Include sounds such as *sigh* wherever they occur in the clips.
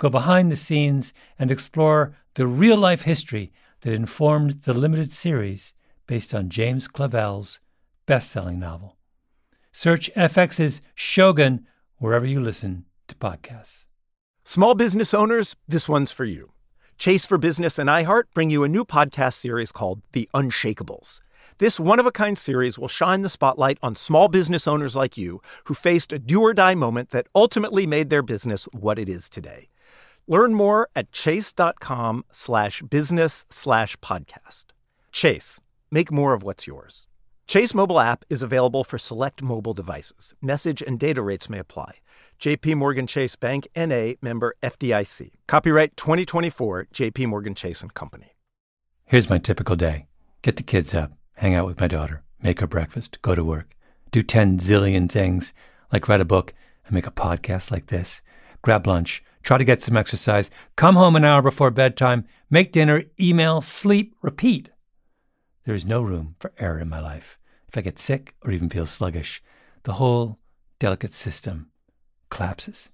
go behind the scenes, and explore the real life history that informed the limited series based on James Clavell's best selling novel. Search FX's Shogun wherever you listen to podcasts. Small business owners, this one's for you. Chase for Business and iHeart bring you a new podcast series called The Unshakables. This one of a kind series will shine the spotlight on small business owners like you who faced a do or die moment that ultimately made their business what it is today. Learn more at chase.com slash business slash podcast. Chase, make more of what's yours. Chase mobile app is available for select mobile devices. Message and data rates may apply. JP Morgan Chase Bank NA member FDIC. Copyright 2024 JP Morgan Chase and Company. Here's my typical day. Get the kids up, hang out with my daughter, make her breakfast, go to work, do 10 zillion things like write a book and make a podcast like this, grab lunch, try to get some exercise, come home an hour before bedtime, make dinner, email, sleep, repeat. There is no room for error in my life. If I get sick or even feel sluggish, the whole delicate system collapses.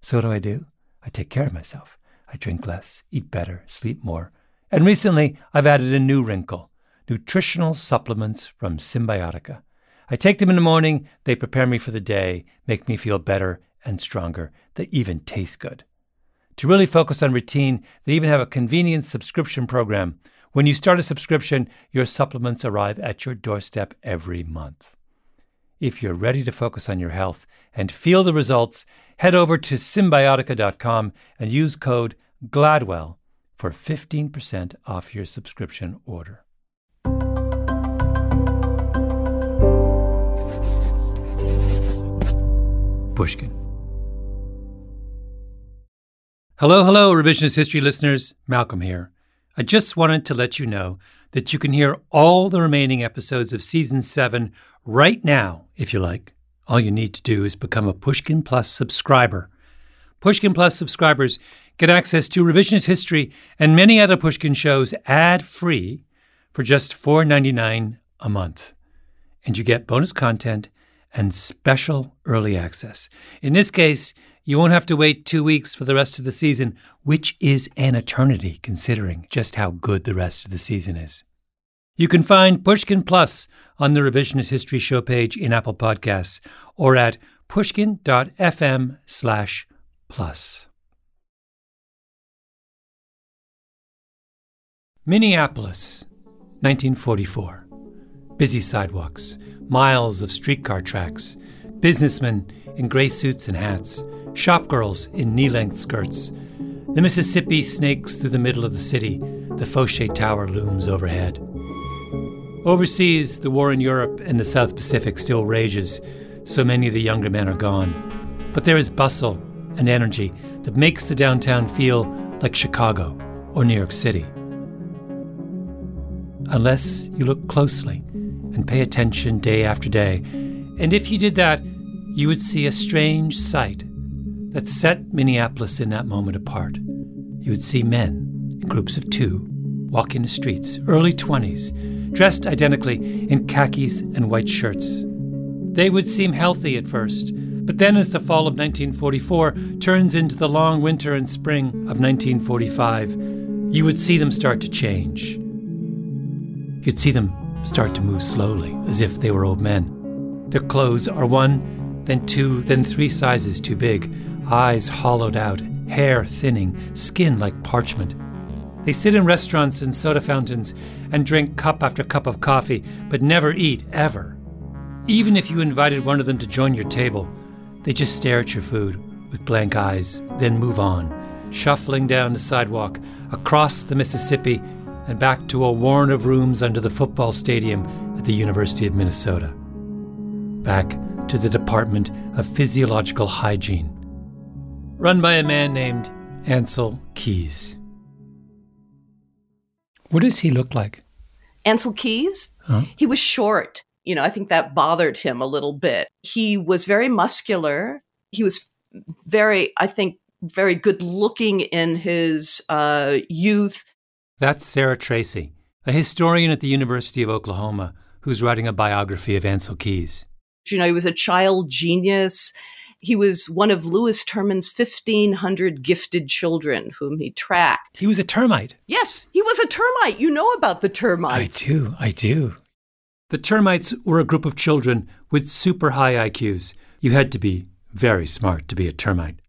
So what do I do? I take care of myself. I drink less, eat better, sleep more. And recently, I've added a new wrinkle nutritional supplements from Symbiotica. I take them in the morning, they prepare me for the day, make me feel better and stronger. They even taste good. To really focus on routine, they even have a convenient subscription program when you start a subscription, your supplements arrive at your doorstep every month. If you're ready to focus on your health and feel the results, head over to Symbiotica.com and use code GLADWELL for 15% off your subscription order. Pushkin. Hello, hello, revisionist history listeners. Malcolm here. I just wanted to let you know that you can hear all the remaining episodes of Season 7 right now, if you like. All you need to do is become a Pushkin Plus subscriber. Pushkin Plus subscribers get access to revisionist history and many other Pushkin shows ad free for just $4.99 a month. And you get bonus content and special early access. In this case, you won't have to wait two weeks for the rest of the season, which is an eternity considering just how good the rest of the season is. You can find Pushkin Plus on the Revisionist History Show page in Apple Podcasts or at pushkin.fm slash plus. Minneapolis, 1944. Busy sidewalks, miles of streetcar tracks, businessmen in gray suits and hats, shopgirls in knee length skirts. The Mississippi snakes through the middle of the city. The Foshay Tower looms overhead. Overseas, the war in Europe and the South Pacific still rages. So many of the younger men are gone. But there is bustle and energy that makes the downtown feel like Chicago or New York City. Unless you look closely and pay attention day after day. And if you did that, you would see a strange sight that set Minneapolis in that moment apart. You would see men in groups of two walking the streets, early 20s, dressed identically in khakis and white shirts. They would seem healthy at first, but then as the fall of 1944 turns into the long winter and spring of 1945, you would see them start to change. You'd see them start to move slowly, as if they were old men. Their clothes are one, then two, then three sizes too big, eyes hollowed out, hair thinning, skin like parchment. They sit in restaurants and soda fountains and drink cup after cup of coffee, but never eat, ever. Even if you invited one of them to join your table, they just stare at your food with blank eyes, then move on, shuffling down the sidewalk, across the Mississippi, and back to a warren of rooms under the football stadium at the University of Minnesota. Back to the Department of Physiological Hygiene run by a man named Ancel Keys. What does he look like? Ancel Keys? Huh? He was short. You know, I think that bothered him a little bit. He was very muscular. He was very, I think, very good looking in his uh, youth. That's Sarah Tracy, a historian at the University of Oklahoma who's writing a biography of Ancel Keys. You know, he was a child genius. He was one of Lewis Terman's 1,500 gifted children whom he tracked. He was a termite. Yes, he was a termite. You know about the termites. I do, I do. The termites were a group of children with super high IQs. You had to be very smart to be a termite.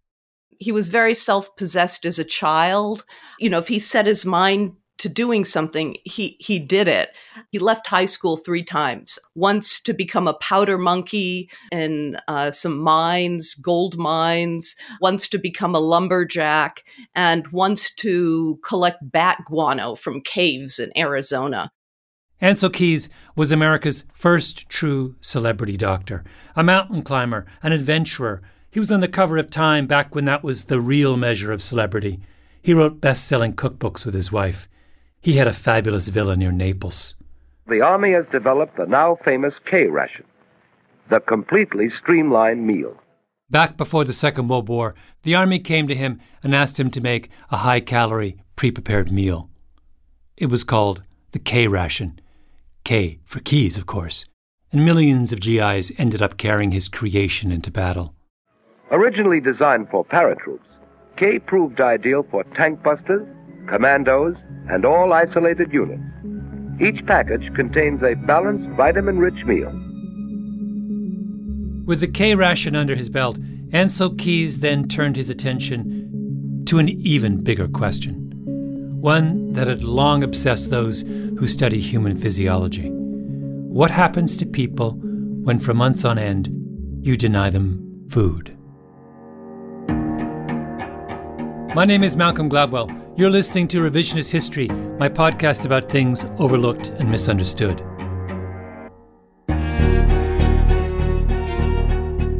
He was very self possessed as a child. You know, if he set his mind to doing something, he he did it. He left high school three times. Once to become a powder monkey in uh, some mines, gold mines. Once to become a lumberjack, and once to collect bat guano from caves in Arizona. Ancel Keys was America's first true celebrity doctor, a mountain climber, an adventurer. He was on the cover of Time back when that was the real measure of celebrity. He wrote best selling cookbooks with his wife. He had a fabulous villa near Naples. The Army has developed the now famous K ration, the completely streamlined meal. Back before the Second World War, the Army came to him and asked him to make a high calorie, pre prepared meal. It was called the K ration. K for Keys, of course. And millions of GIs ended up carrying his creation into battle. Originally designed for paratroops, K proved ideal for tank busters, commandos, and all isolated units. Each package contains a balanced, vitamin rich meal. With the K ration under his belt, Ancel Keys then turned his attention to an even bigger question. One that had long obsessed those who study human physiology. What happens to people when, for months on end, you deny them food? My name is Malcolm Gladwell. You're listening to Revisionist History, my podcast about things overlooked and misunderstood.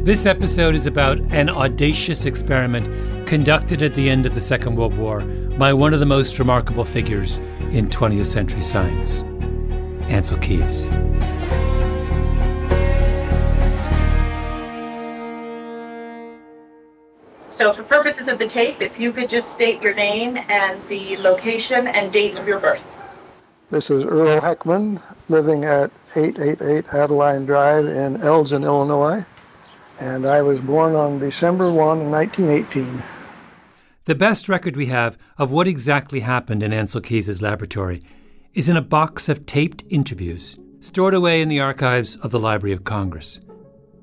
This episode is about an audacious experiment conducted at the end of the Second World War by one of the most remarkable figures in 20th century science, Ancel Keys. So for purposes of the tape, if you could just state your name and the location and date of your birth. This is Earl Heckman, living at 888 Adeline Drive in Elgin, Illinois. And I was born on December 1, 1918. The best record we have of what exactly happened in Ancel Keys' laboratory is in a box of taped interviews stored away in the archives of the Library of Congress.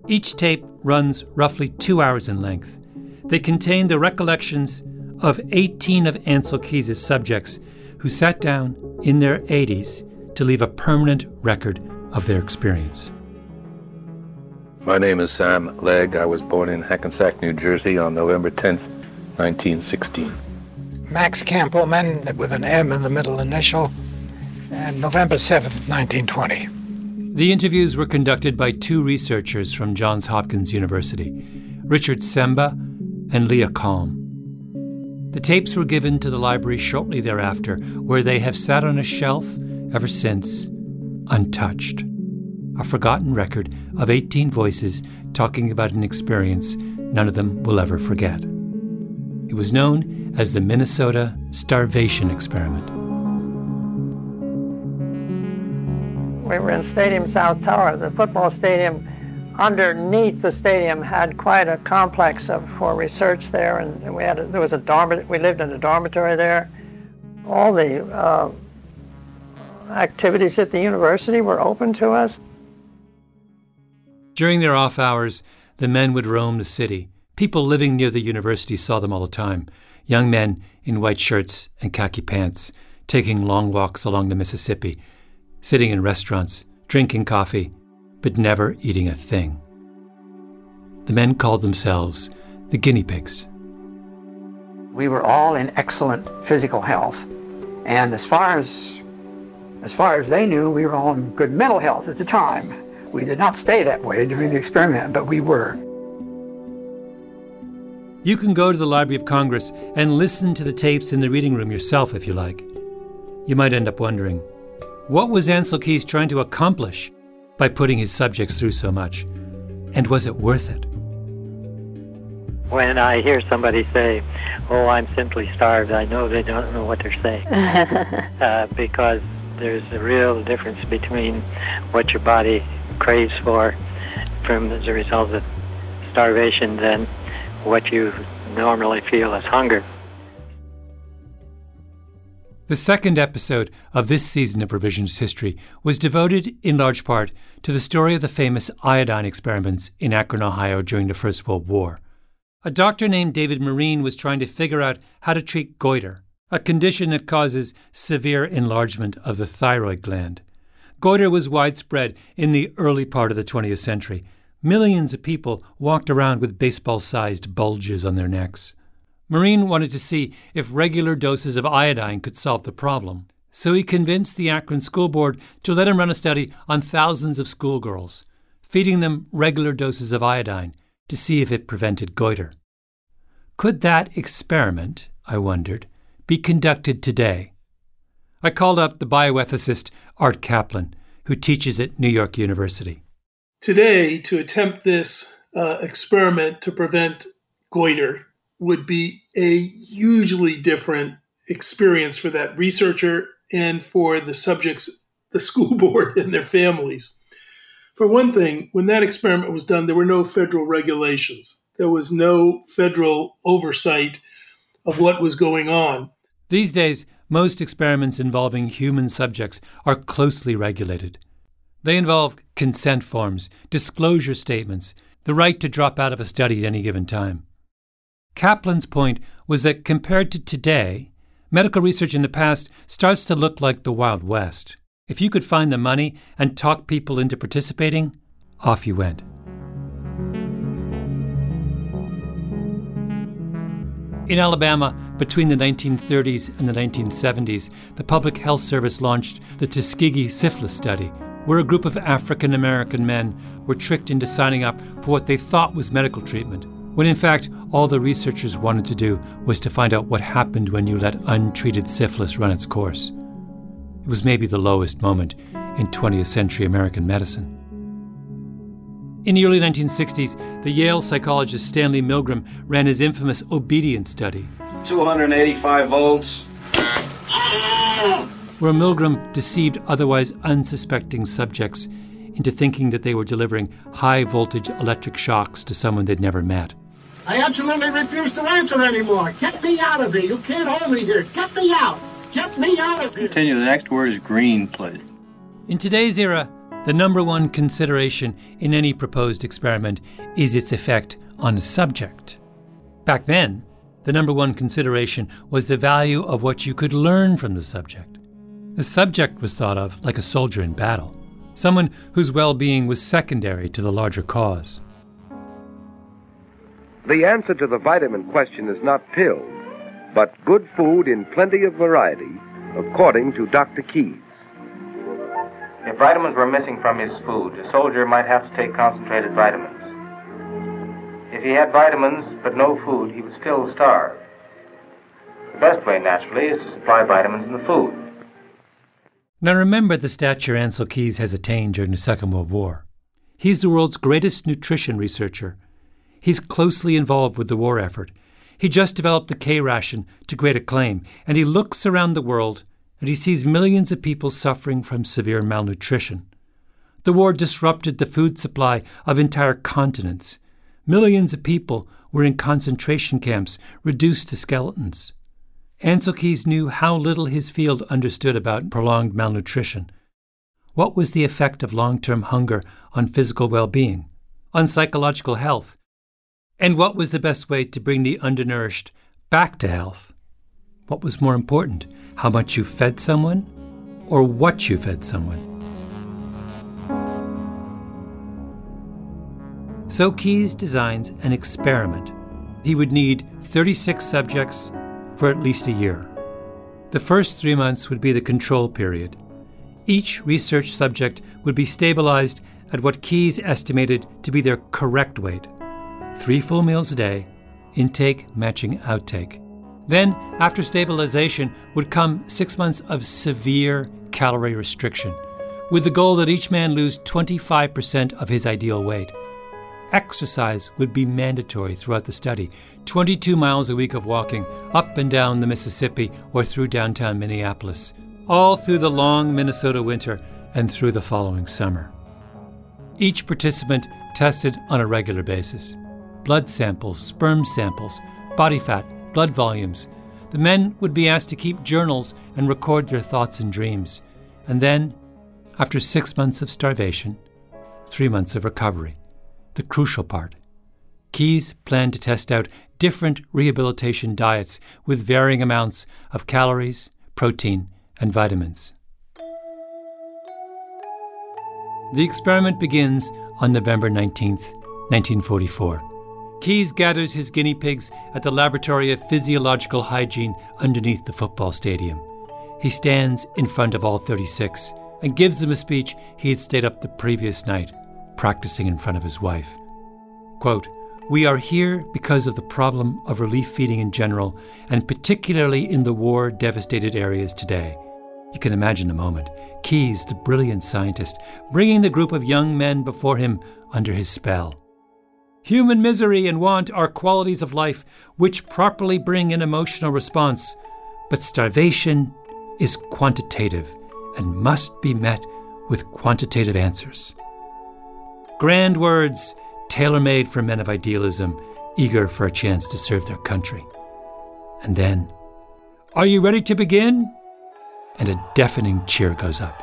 Each tape runs roughly two hours in length they contain the recollections of 18 of Ancel Keys' subjects who sat down in their 80s to leave a permanent record of their experience. My name is Sam Legg. I was born in Hackensack, New Jersey on November 10th, 1916. Max Kampelman with an M in the middle initial, and November 7th, 1920. The interviews were conducted by two researchers from Johns Hopkins University, Richard Semba and Leah Kalm. The tapes were given to the library shortly thereafter, where they have sat on a shelf ever since, untouched. A forgotten record of 18 voices talking about an experience none of them will ever forget. It was known as the Minnesota Starvation Experiment. We were in Stadium South Tower, the football stadium underneath the stadium had quite a complex of, for research there, and we had a, there was a dormitory. We lived in a dormitory there. All the uh, activities at the university were open to us. During their off hours, the men would roam the city. People living near the university saw them all the time. Young men in white shirts and khaki pants, taking long walks along the Mississippi, sitting in restaurants, drinking coffee, but never eating a thing. The men called themselves the guinea pigs. We were all in excellent physical health, and as far as as far as they knew, we were all in good mental health at the time. We did not stay that way during the experiment, but we were. You can go to the Library of Congress and listen to the tapes in the reading room yourself if you like. You might end up wondering what was Ancel Keys trying to accomplish by putting his subjects through so much? And was it worth it? When I hear somebody say, Oh, I'm simply starved, I know they don't know what they're saying. *laughs* uh, because there's a real difference between what your body craves for from as a result of starvation than what you normally feel as hunger. The second episode of this season of Revisionist History was devoted in large part to the story of the famous iodine experiments in Akron, Ohio during the First World War. A doctor named David Marine was trying to figure out how to treat goiter, a condition that causes severe enlargement of the thyroid gland. Goiter was widespread in the early part of the 20th century. Millions of people walked around with baseball sized bulges on their necks. Marine wanted to see if regular doses of iodine could solve the problem, so he convinced the Akron School Board to let him run a study on thousands of schoolgirls, feeding them regular doses of iodine to see if it prevented goiter. Could that experiment, I wondered, be conducted today? I called up the bioethicist Art Caplan, who teaches at New York University. Today, to attempt this uh, experiment to prevent goiter would be a hugely different experience for that researcher and for the subjects, the school *laughs* board, and their families. For one thing, when that experiment was done, there were no federal regulations. There was no federal oversight of what was going on. These days, most experiments involving human subjects are closely regulated. They involve consent forms, disclosure statements, the right to drop out of a study at any given time. Caplan's point was that compared to today, medical research in the past starts to look like the Wild West. If you could find the money and talk people into participating, off you went. In Alabama, between the 1930s and the 1970s, the Public Health Service launched the Tuskegee Syphilis Study, where a group of African American men were tricked into signing up for what they thought was medical treatment, when in fact all the researchers wanted to do was to find out what happened when you let untreated syphilis run its course. It was maybe the lowest moment in 20th century American medicine. In the early 1960s, the Yale psychologist Stanley Milgram ran his infamous obedience study. 285 volts. Where Milgram deceived otherwise unsuspecting subjects into thinking that they were delivering high voltage electric shocks to someone they'd never met. I absolutely refuse to answer anymore. Get me out of here. You can't hold me here. Get me out. Get me out of here. Continue. The next word is green, please. In today's era, the number one consideration in any proposed experiment is its effect on the subject. Back then, the number one consideration was the value of what you could learn from the subject. The subject was thought of like a soldier in battle, someone whose well being was secondary to the larger cause. The answer to the vitamin question is not pills, but good food in plenty of variety, according to Dr. Keys. If vitamins were missing from his food, a soldier might have to take concentrated vitamins. If he had vitamins but no food, he would still starve. The best way, naturally, is to supply vitamins in the food. Now remember the stature Ancel Keys has attained during the Second World War. He's the world's greatest nutrition researcher. He's closely involved with the war effort. He just developed the K ration to great acclaim, and he looks around the world and he sees millions of people suffering from severe malnutrition. The war disrupted the food supply of entire continents. Millions of people were in concentration camps, reduced to skeletons. Ancel Keys knew how little his field understood about prolonged malnutrition. What was the effect of long term hunger on physical well being, on psychological health? And what was the best way to bring the undernourished back to health? What was more important, how much you fed someone or what you fed someone? So Keys designs an experiment. He would need 36 subjects for at least a year. The first three months would be the control period. Each research subject would be stabilized at what Keys estimated to be their correct weight three full meals a day, intake matching outtake. Then, after stabilization, would come six months of severe calorie restriction, with the goal that each man lose 25% of his ideal weight. Exercise would be mandatory throughout the study 22 miles a week of walking up and down the Mississippi or through downtown Minneapolis, all through the long Minnesota winter and through the following summer. Each participant tested on a regular basis blood samples, sperm samples, body fat, blood volumes. The men would be asked to keep journals and record their thoughts and dreams. And then, after six months of starvation, three months of recovery, the crucial part. Keys planned to test out different rehabilitation diets with varying amounts of calories, protein, and vitamins. The experiment begins on November 19, 1944. Keys gathers his guinea pigs at the Laboratory of Physiological Hygiene underneath the football stadium. He stands in front of all 36 and gives them a speech he had stayed up the previous night, practicing in front of his wife. Quote, we are here because of the problem of relief feeding in general, and particularly in the war devastated areas today. You can imagine the moment. Keys, the brilliant scientist, bringing the group of young men before him under his spell. Human misery and want are qualities of life which properly bring an emotional response, but starvation is quantitative and must be met with quantitative answers. Grand words, tailor made for men of idealism, eager for a chance to serve their country. And then, Are you ready to begin? And a deafening cheer goes up.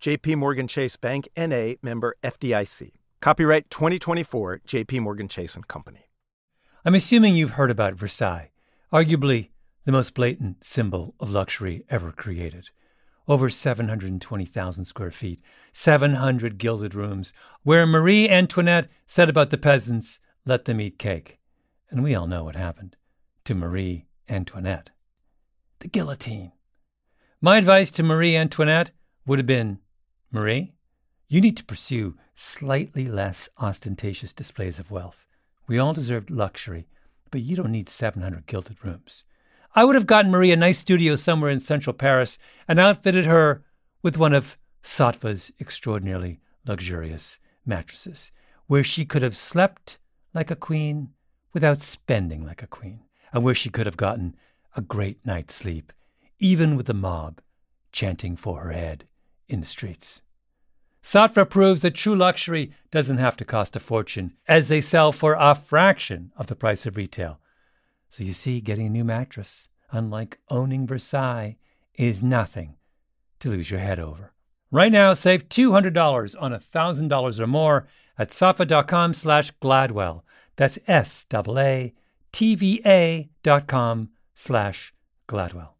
JP Morgan Chase Bank NA member FDIC. Copyright 2024 JP Morgan Chase and Company. I'm assuming you've heard about Versailles, arguably the most blatant symbol of luxury ever created. Over 720,000 square feet, 700 gilded rooms, where Marie Antoinette said about the peasants, let them eat cake. And we all know what happened to Marie Antoinette. The guillotine. My advice to Marie Antoinette would have been Marie, you need to pursue slightly less ostentatious displays of wealth. We all deserve luxury, but you don't need 700 gilded rooms. I would have gotten Marie a nice studio somewhere in central Paris and outfitted her with one of Saatva's extraordinarily luxurious mattresses, where she could have slept like a queen without spending like a queen, and where she could have gotten a great night's sleep, even with the mob chanting for her head in the streets. Saatva proves that true luxury doesn't have to cost a fortune, as they sell for a fraction of the price of retail. So you see, getting a new mattress, unlike owning Versailles, is nothing to lose your head over. Right now, save $200 on $1,000 or more at saatva.com slash Gladwell. That's S-A-A-T-V-A dot com slash Gladwell.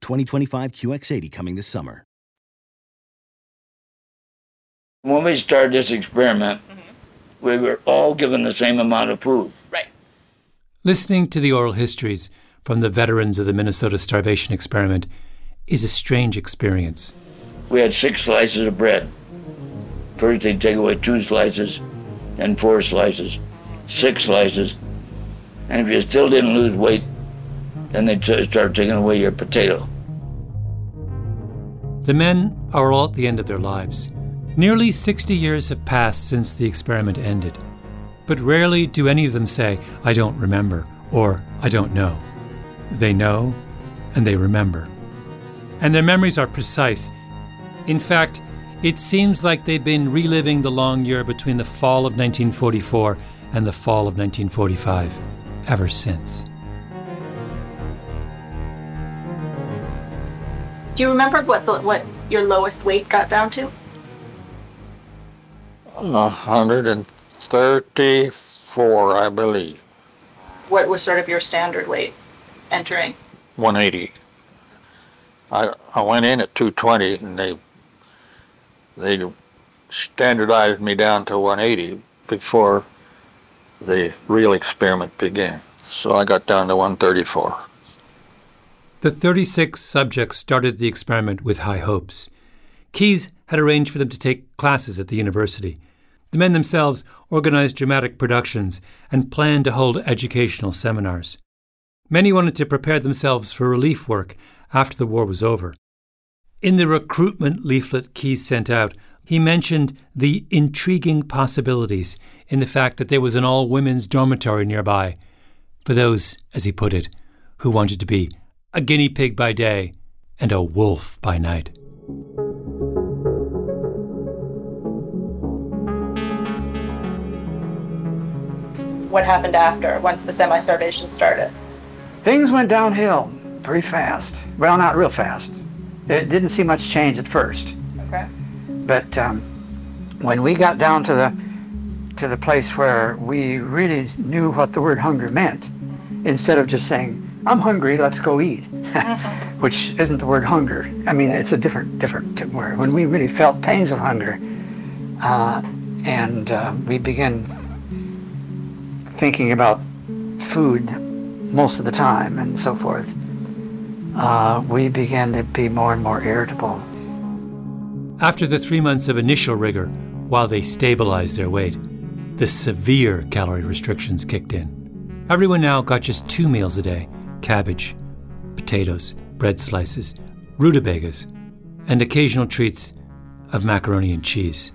2025 QX80 coming this summer. When we started this experiment, mm-hmm. we were all given the same amount of food. Right. Listening to the oral histories from the veterans of the Minnesota starvation experiment is a strange experience. We had six slices of bread. First, they'd take away two slices, then four slices, six slices. And if you still didn't lose weight, then they'd t- start taking away your potato. The men are all at the end of their lives. Nearly 60 years have passed since the experiment ended. But rarely do any of them say, I don't remember, or I don't know. They know, and they remember. And their memories are precise. In fact, it seems like they've been reliving the long year between the fall of 1944 and the fall of 1945 ever since. Do you remember what the, what your lowest weight got down to? Hundred and thirty-four, I believe. What was sort of your standard weight entering? One eighty. I I went in at two twenty, and they they standardized me down to one eighty before the real experiment began. So I got down to one thirty-four. The 36 subjects started the experiment with high hopes. Keys had arranged for them to take classes at the university. The men themselves organized dramatic productions and planned to hold educational seminars. Many wanted to prepare themselves for relief work after the war was over. In the recruitment leaflet Keys sent out, he mentioned the intriguing possibilities in the fact that there was an all women's dormitory nearby for those, as he put it, who wanted to be a guinea pig by day and a wolf by night. What happened after, once the semi starvation started? Things went downhill pretty fast. Well, not real fast. It didn't see much change at first. Okay. But um, when we got down to the to the place where we really knew what the word hunger meant, instead of just saying, "I'm hungry, let's go eat," *laughs* which isn't the word hunger. I mean, it's a different different word. When we really felt pains of hunger, uh, and uh, we began thinking about food most of the time and so forth, uh, we began to be more and more irritable. After the three months of initial rigor, while they stabilized their weight, the severe calorie restrictions kicked in. Everyone now got just two meals a day cabbage, potatoes, bread slices, rutabagas, and occasional treats of macaroni and cheese.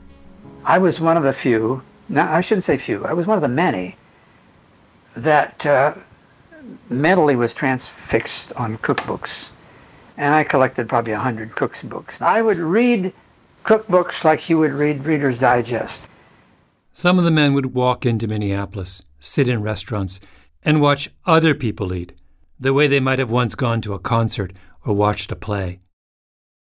I was one of the few, no, I shouldn't say few, I was one of the many that uh, mentally was transfixed on cookbooks. And I collected probably a hundred cooks books. I would read cookbooks like you would read Reader's Digest. Some of the men would walk into Minneapolis, sit in restaurants, and watch other people eat, the way they might have once gone to a concert or watched a play.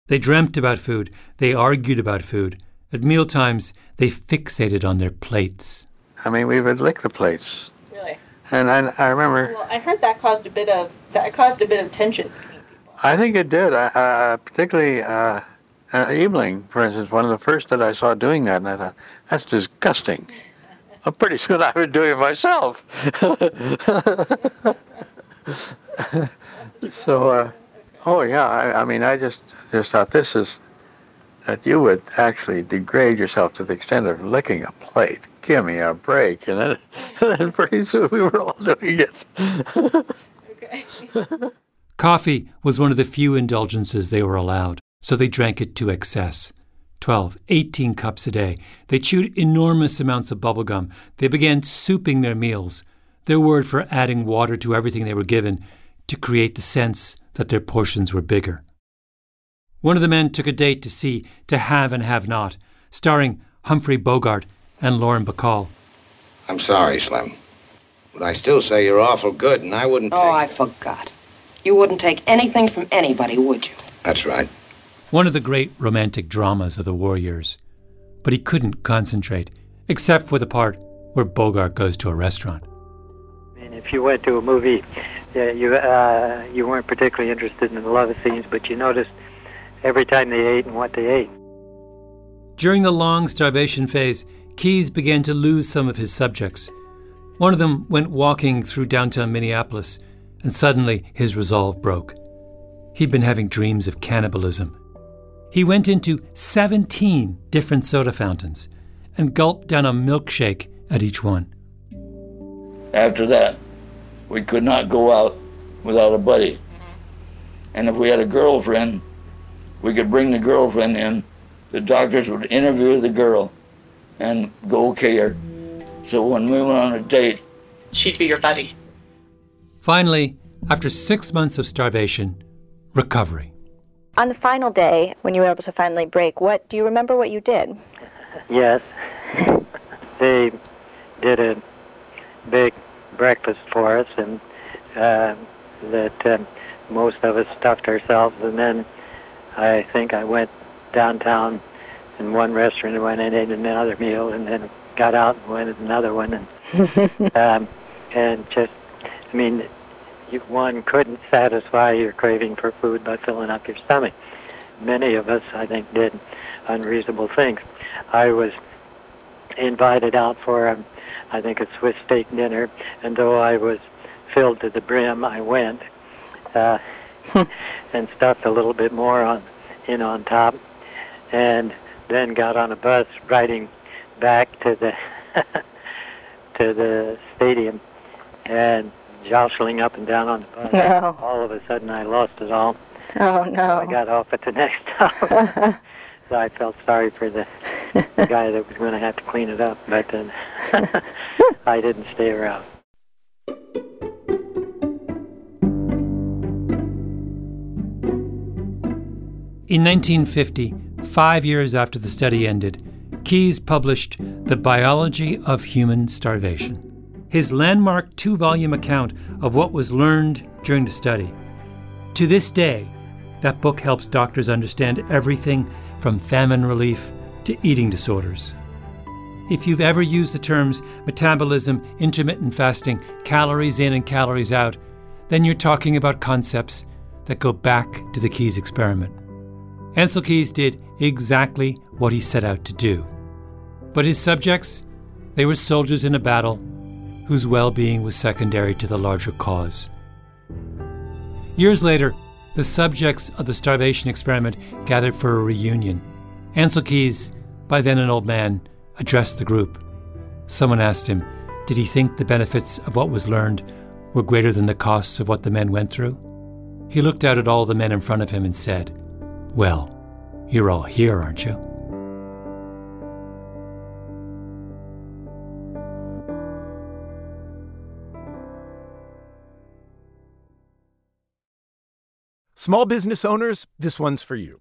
They dreamt about food, they argued about food. At mealtimes, they fixated on their plates. I mean, we would lick the plates. Really? And I, I remember, Well, I heard that caused a bit of that caused a bit of tension. I think it did. I, uh, particularly uh, uh, Ebeling, for instance, one of the first that I saw doing that, and I thought, that's disgusting. *laughs* Well, pretty soon I would do it myself. *laughs* *laughs* so, uh, oh yeah, I, I mean, I just just thought this is that you would actually degrade yourself to the extent of licking a plate. Give me a break, and then, *laughs* and then pretty soon we were all doing it. Okay. *laughs* Coffee was one of the few indulgences they were allowed, so they drank it to excess. 12, 18 cups a day. They chewed enormous amounts of bubble gum. They began souping their meals, their word for adding water to everything they were given to create the sense that their portions were bigger. One of the men took a date to see To Have and Have Not, starring Humphrey Bogart and Lauren Bacall. I'm sorry, Slim. But I still say you're awful good, and I wouldn't. Oh, I forgot. You wouldn't take anything from anybody, would you? That's right. One of the great romantic dramas of the war years. But he couldn't concentrate, except for the part where Bogart goes to a restaurant. Mean, if you went to a movie, yeah, you uh, you weren't particularly interested in the love scenes, but you noticed every time they ate and what they ate. During the long starvation phase, Keys began to lose some of his subjects. One of them went walking through downtown Minneapolis, and suddenly his resolve broke. He'd been having dreams of cannibalism. He went into 17 different soda fountains and gulped down a milkshake at each one. After that, we could not go out without a buddy. Mm-hmm. And if we had a girlfriend, we could bring the girlfriend in. The doctors would interview the girl and go okay her. So when we went on a date, she'd be your buddy. Finally, after six months of starvation, recovery. On the final day, when you were able to finally break, what do you remember what you did? Yes. they did a big breakfast for us, and uh, that uh, most of us stuffed ourselves. And then I think I went downtown in one restaurant and went and ate another meal, and then got out and went to another one, and *laughs* um, and just, I mean, you, one couldn't satisfy your craving for food by filling up your stomach. Many of us, I think, did unreasonable things. I was invited out for, a, I think, a Swiss steak dinner, and though I was filled to the brim, I went uh, *laughs* and stuffed a little bit more on in on top, and then got on a bus riding back to the *laughs* to the stadium, and jostling up and down on the bus. No. All of a sudden, I lost it all. Oh no! I got off at the next stop, *laughs* so I felt sorry for the *laughs* guy that was going to have to clean it up, but then *laughs* I didn't stay around. In 1950, five years after the study ended, Keys published The Biology of Human Starvation, his landmark two volume account of what was learned during the study. To this day, that book helps doctors understand everything from famine relief to eating disorders. If you've ever used the terms metabolism, intermittent fasting, calories in and calories out, then you're talking about concepts that go back to the Keys experiment. Ancel Keys did exactly what he set out to do. But his subjects, they were soldiers in a battle whose well being was secondary to the larger cause. Years later, the subjects of the starvation experiment gathered for a reunion. Ancel Keys, by then an old man, addressed the group. Someone asked him, did he think the benefits of what was learned were greater than the costs of what the men went through? He looked out at all the men in front of him and said, Well, you're all here, aren't you? Small business owners, this one's for you.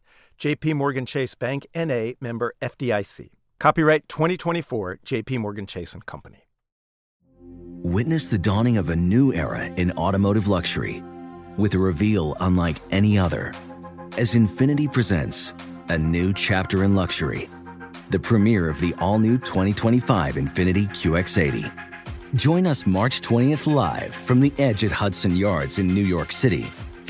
JP Morgan Chase Bank NA member FDIC. Copyright 2024 JP Morgan Chase and Company. Witness the dawning of a new era in automotive luxury with a reveal unlike any other as Infiniti presents a new chapter in luxury. The premiere of the all new 2025 Infiniti QX80. Join us March 20th live from the edge at Hudson Yards in New York City,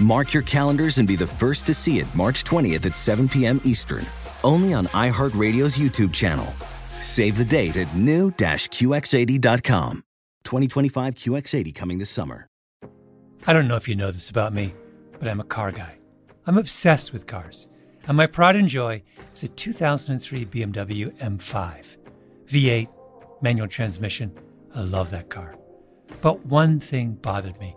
Mark your calendars and be the first to see it March 20th at 7 p.m. Eastern, only on iHeartRadio's YouTube channel. Save the date at new-QX80.com. 2025 QX80 coming this summer. I don't know if you know this about me, but I'm a car guy. I'm obsessed with cars, and my pride and joy is a 2003 BMW M5. V8, manual transmission. I love that car. But one thing bothered me.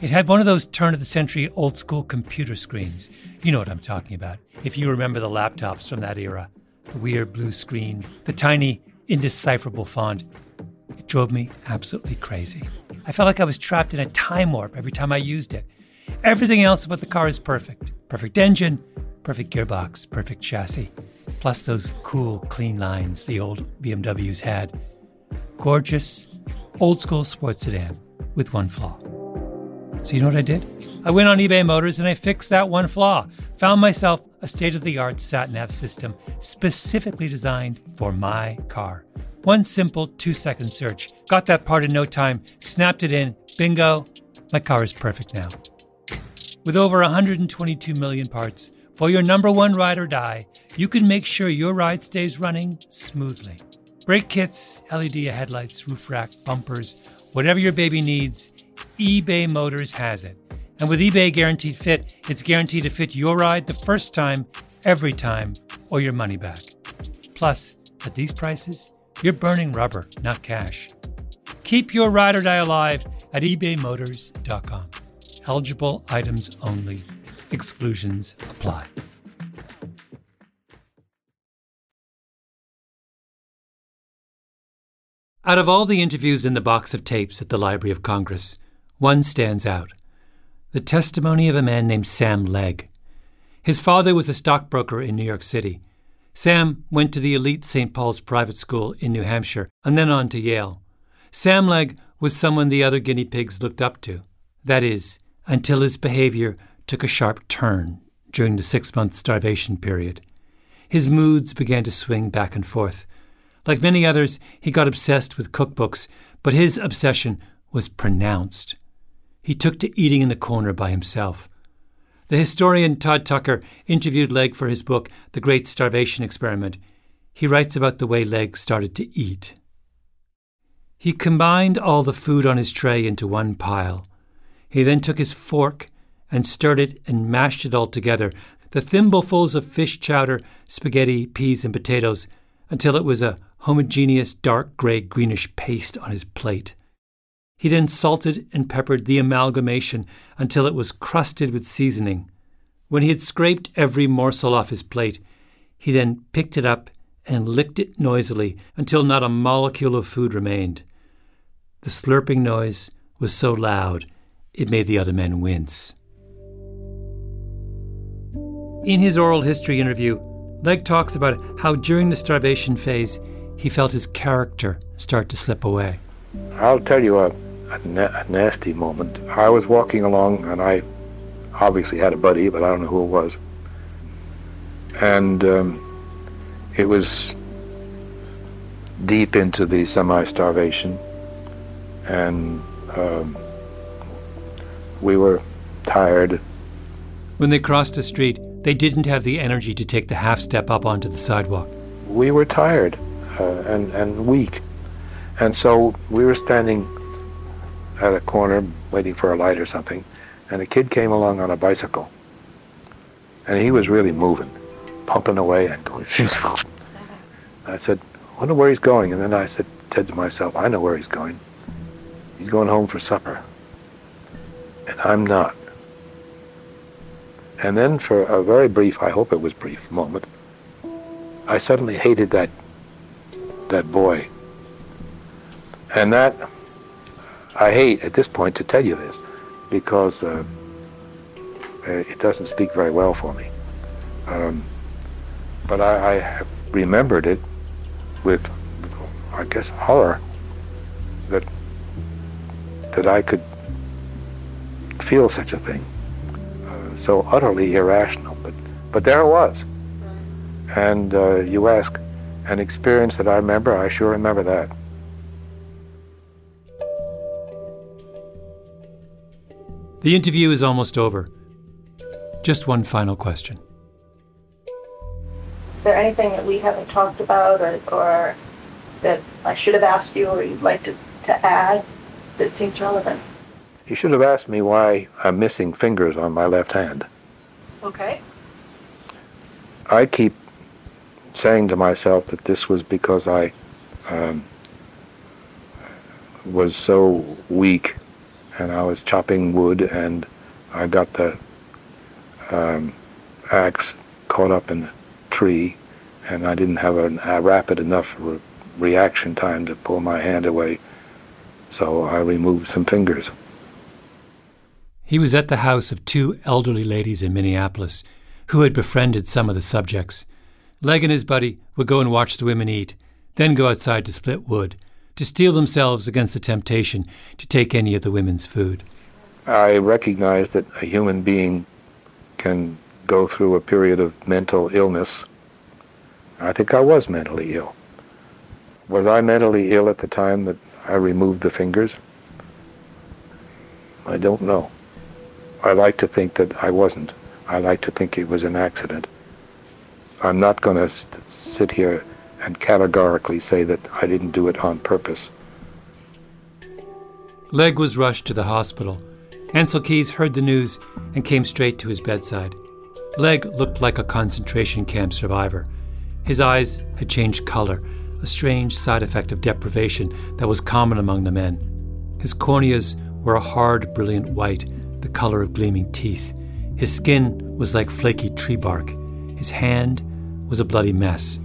It had one of those turn of the century old school computer screens. You know what I'm talking about. If you remember the laptops from that era, the weird blue screen, the tiny, indecipherable font. It drove me absolutely crazy. I felt like I was trapped in a time warp every time I used it. Everything else about the car is perfect perfect engine, perfect gearbox, perfect chassis, plus those cool, clean lines the old BMWs had. Gorgeous, old school sports sedan with one flaw. So, you know what I did? I went on eBay Motors and I fixed that one flaw. Found myself a state of the art sat nav system specifically designed for my car. One simple two second search. Got that part in no time, snapped it in, bingo, my car is perfect now. With over 122 million parts, for your number one ride or die, you can make sure your ride stays running smoothly. Brake kits, LED headlights, roof rack, bumpers, whatever your baby needs, eBay Motors has it. And with eBay Guaranteed Fit, it's guaranteed to fit your ride the first time, every time, or your money back. Plus, at these prices, you're burning rubber, not cash. Keep your ride or die alive at ebaymotors.com. Eligible items only. Exclusions apply. Out of all the interviews in the box of tapes at the Library of Congress, one stands out the testimony of a man named Sam Legg. His father was a stockbroker in New York City. Sam went to the elite St. Paul's private school in New Hampshire and then on to Yale. Sam Legg was someone the other guinea pigs looked up to. That is, until his behavior took a sharp turn during the six month starvation period. His moods began to swing back and forth. Like many others, he got obsessed with cookbooks, but his obsession was pronounced. He took to eating in the corner by himself. The historian Todd Tucker interviewed Legg for his book, The Great Starvation Experiment. He writes about the way Legg started to eat. He combined all the food on his tray into one pile. He then took his fork and stirred it and mashed it all together, the thimblefuls of fish chowder, spaghetti, peas, and potatoes, until it was a homogeneous dark gray greenish paste on his plate. He then salted and peppered the amalgamation until it was crusted with seasoning. When he had scraped every morsel off his plate, he then picked it up and licked it noisily until not a molecule of food remained. The slurping noise was so loud it made the other men wince. In his oral history interview, Legg talks about how during the starvation phase he felt his character start to slip away. I'll tell you a, a, na- a nasty moment. I was walking along and I obviously had a buddy, but I don't know who it was. And um, it was deep into the semi-starvation, and um, we were tired. When they crossed the street, they didn't have the energy to take the half step up onto the sidewalk. We were tired uh, and, and weak. And so we were standing at a corner waiting for a light or something, and a kid came along on a bicycle. And he was really moving, pumping away and going. *laughs* I said, I wonder where he's going. And then I said, said to myself, I know where he's going. He's going home for supper. And I'm not. And then for a very brief, I hope it was brief, moment, I suddenly hated that that boy. And that, I hate at this point to tell you this, because uh, uh it doesn't speak very well for me. Um, but I, I remembered it with, I guess, horror that that I could feel such a thing. Uh, so utterly irrational, but but there it was. And uh, you ask, an experience that I remember, I sure remember that. The interview is almost over. Just one final question. Is there anything that we haven't talked about or, or that I should have asked you or you'd like to, to add that seems relevant? You should have asked me why I'm missing fingers on my left hand. Okay. I keep saying to myself that this was because I um, was so weak and I was chopping wood and I got the um, axe caught up in the tree and I didn't have a, a rapid enough re reaction time to pull my hand away so I removed some fingers. He was at the house of two elderly ladies in Minneapolis who had befriended some of the subjects. Legg and his buddy would go and watch the women eat, then go outside to split wood, to steel themselves against the temptation to take any of the women's food. I recognize that a human being can go through a period of mental illness. I think I was mentally ill. Was I mentally ill at the time that I removed the fingers? I don't know. I like to think that I wasn't. I like to think it was an accident. I'm not going to sit here and categorically say that I didn't do it on purpose. Legg was rushed to the hospital. Ancel Keys heard the news and came straight to his bedside. Legg looked like a concentration camp survivor. His eyes had changed color, a strange side effect of deprivation that was common among the men. His corneas were a hard, brilliant white, the color of gleaming teeth. His skin was like flaky tree bark. His hand was a bloody mess.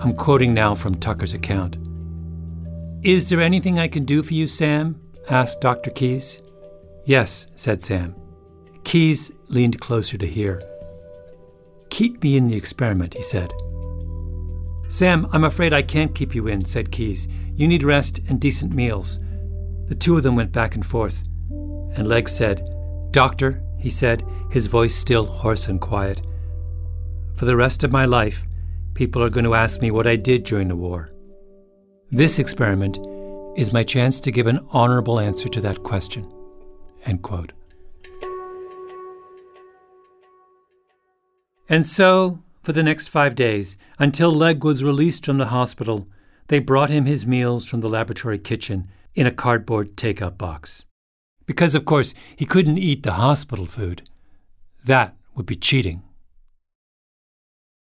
I'm quoting now from Tucker's account. Is there anything I can do for you, Sam? asked Dr. Keys. Yes, said Sam. Keys leaned closer to hear. Keep me in the experiment, he said. Sam, I'm afraid I can't keep you in, said Keys. You need rest and decent meals. The two of them went back and forth. And Legg said, Doctor, he said, his voice still hoarse and quiet, for the rest of my life, people are going to ask me what I did during the war. This experiment is my chance to give an honorable answer to that question. End quote. And so, for the next five days, until Legg was released from the hospital, they brought him his meals from the laboratory kitchen in a cardboard take-out box. Because, of course, he couldn't eat the hospital food. That would be cheating.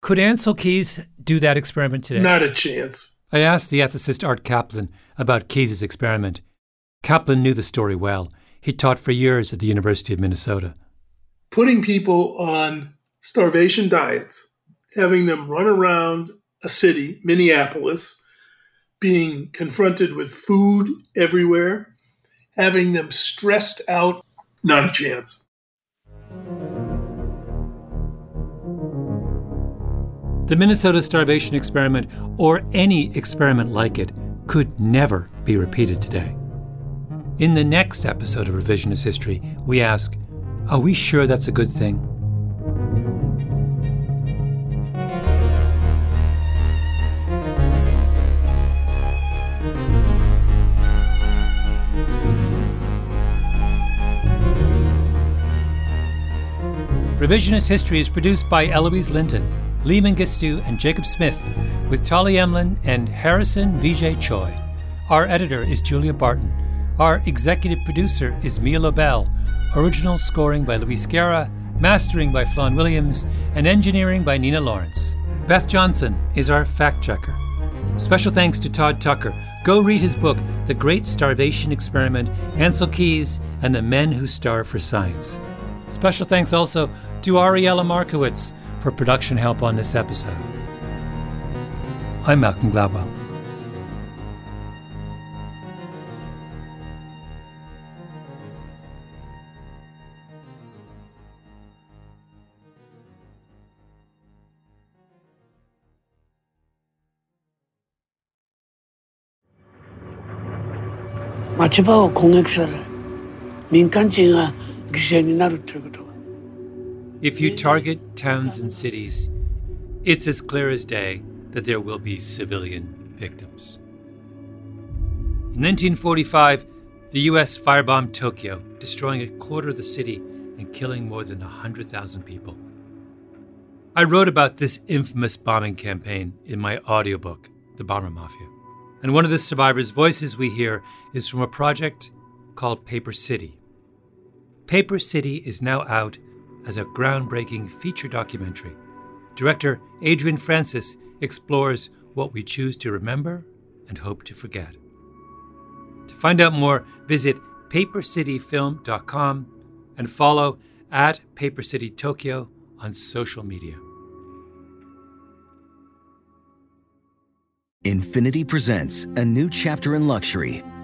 Could Ancel Keys do that experiment today? Not a chance. I asked the ethicist Art Caplan about Keys's experiment. Caplan knew the story well. He taught for years at the University of Minnesota. Putting people on starvation diets, having them run around a city, Minneapolis, being confronted with food everywhere, having them stressed out, not a chance. The Minnesota starvation experiment, or any experiment like it, could never be repeated today. In the next episode of Revisionist History, we ask Are we sure that's a good thing? Revisionist History is produced by Eloise Linton, Lee Mengistu, and Jacob Smith, with Tali Emlin and Harrison Vijay Choi. Our editor is Julia Barton. Our executive producer is Mia Lobel. Original scoring by Luis Guerra, mastering by Flawn Williams, and engineering by Nina Lawrence. Beth Johnson is our fact checker. Special thanks to Todd Tucker. Go read his book, The Great Starvation Experiment Ancel Keys and the Men Who Starve for Science. Special thanks also to Ariella Markowitz for production help on this episode. I'm Malcolm Gladwell. Gladwell. 町場を攻撃され民間人が犠牲になるということ if you target towns and cities, it's as clear as day that there will be civilian victims. In 1945, the US firebombed Tokyo, destroying a quarter of the city and killing more than 100,000 people. I wrote about this infamous bombing campaign in my audiobook, The Bomber Mafia. And one of the survivors' voices we hear is from a project called Paper City. Paper City is now out as a groundbreaking feature documentary. Director Adrian Francis explores what we choose to remember and hope to forget. To find out more, visit papercityfilm.com and follow at Paper City Tokyo on social media. Infiniti presents a new chapter in luxury,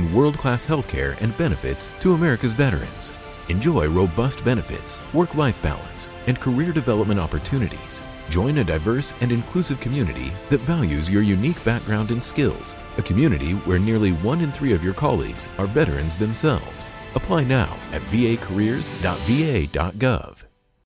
world-class healthcare and benefits to America's veterans. Enjoy robust benefits, work-life balance, and career development opportunities. Join a diverse and inclusive community that values your unique background and skills. A community where nearly one in three of your colleagues are veterans themselves. Apply now at vacareers.va.gov.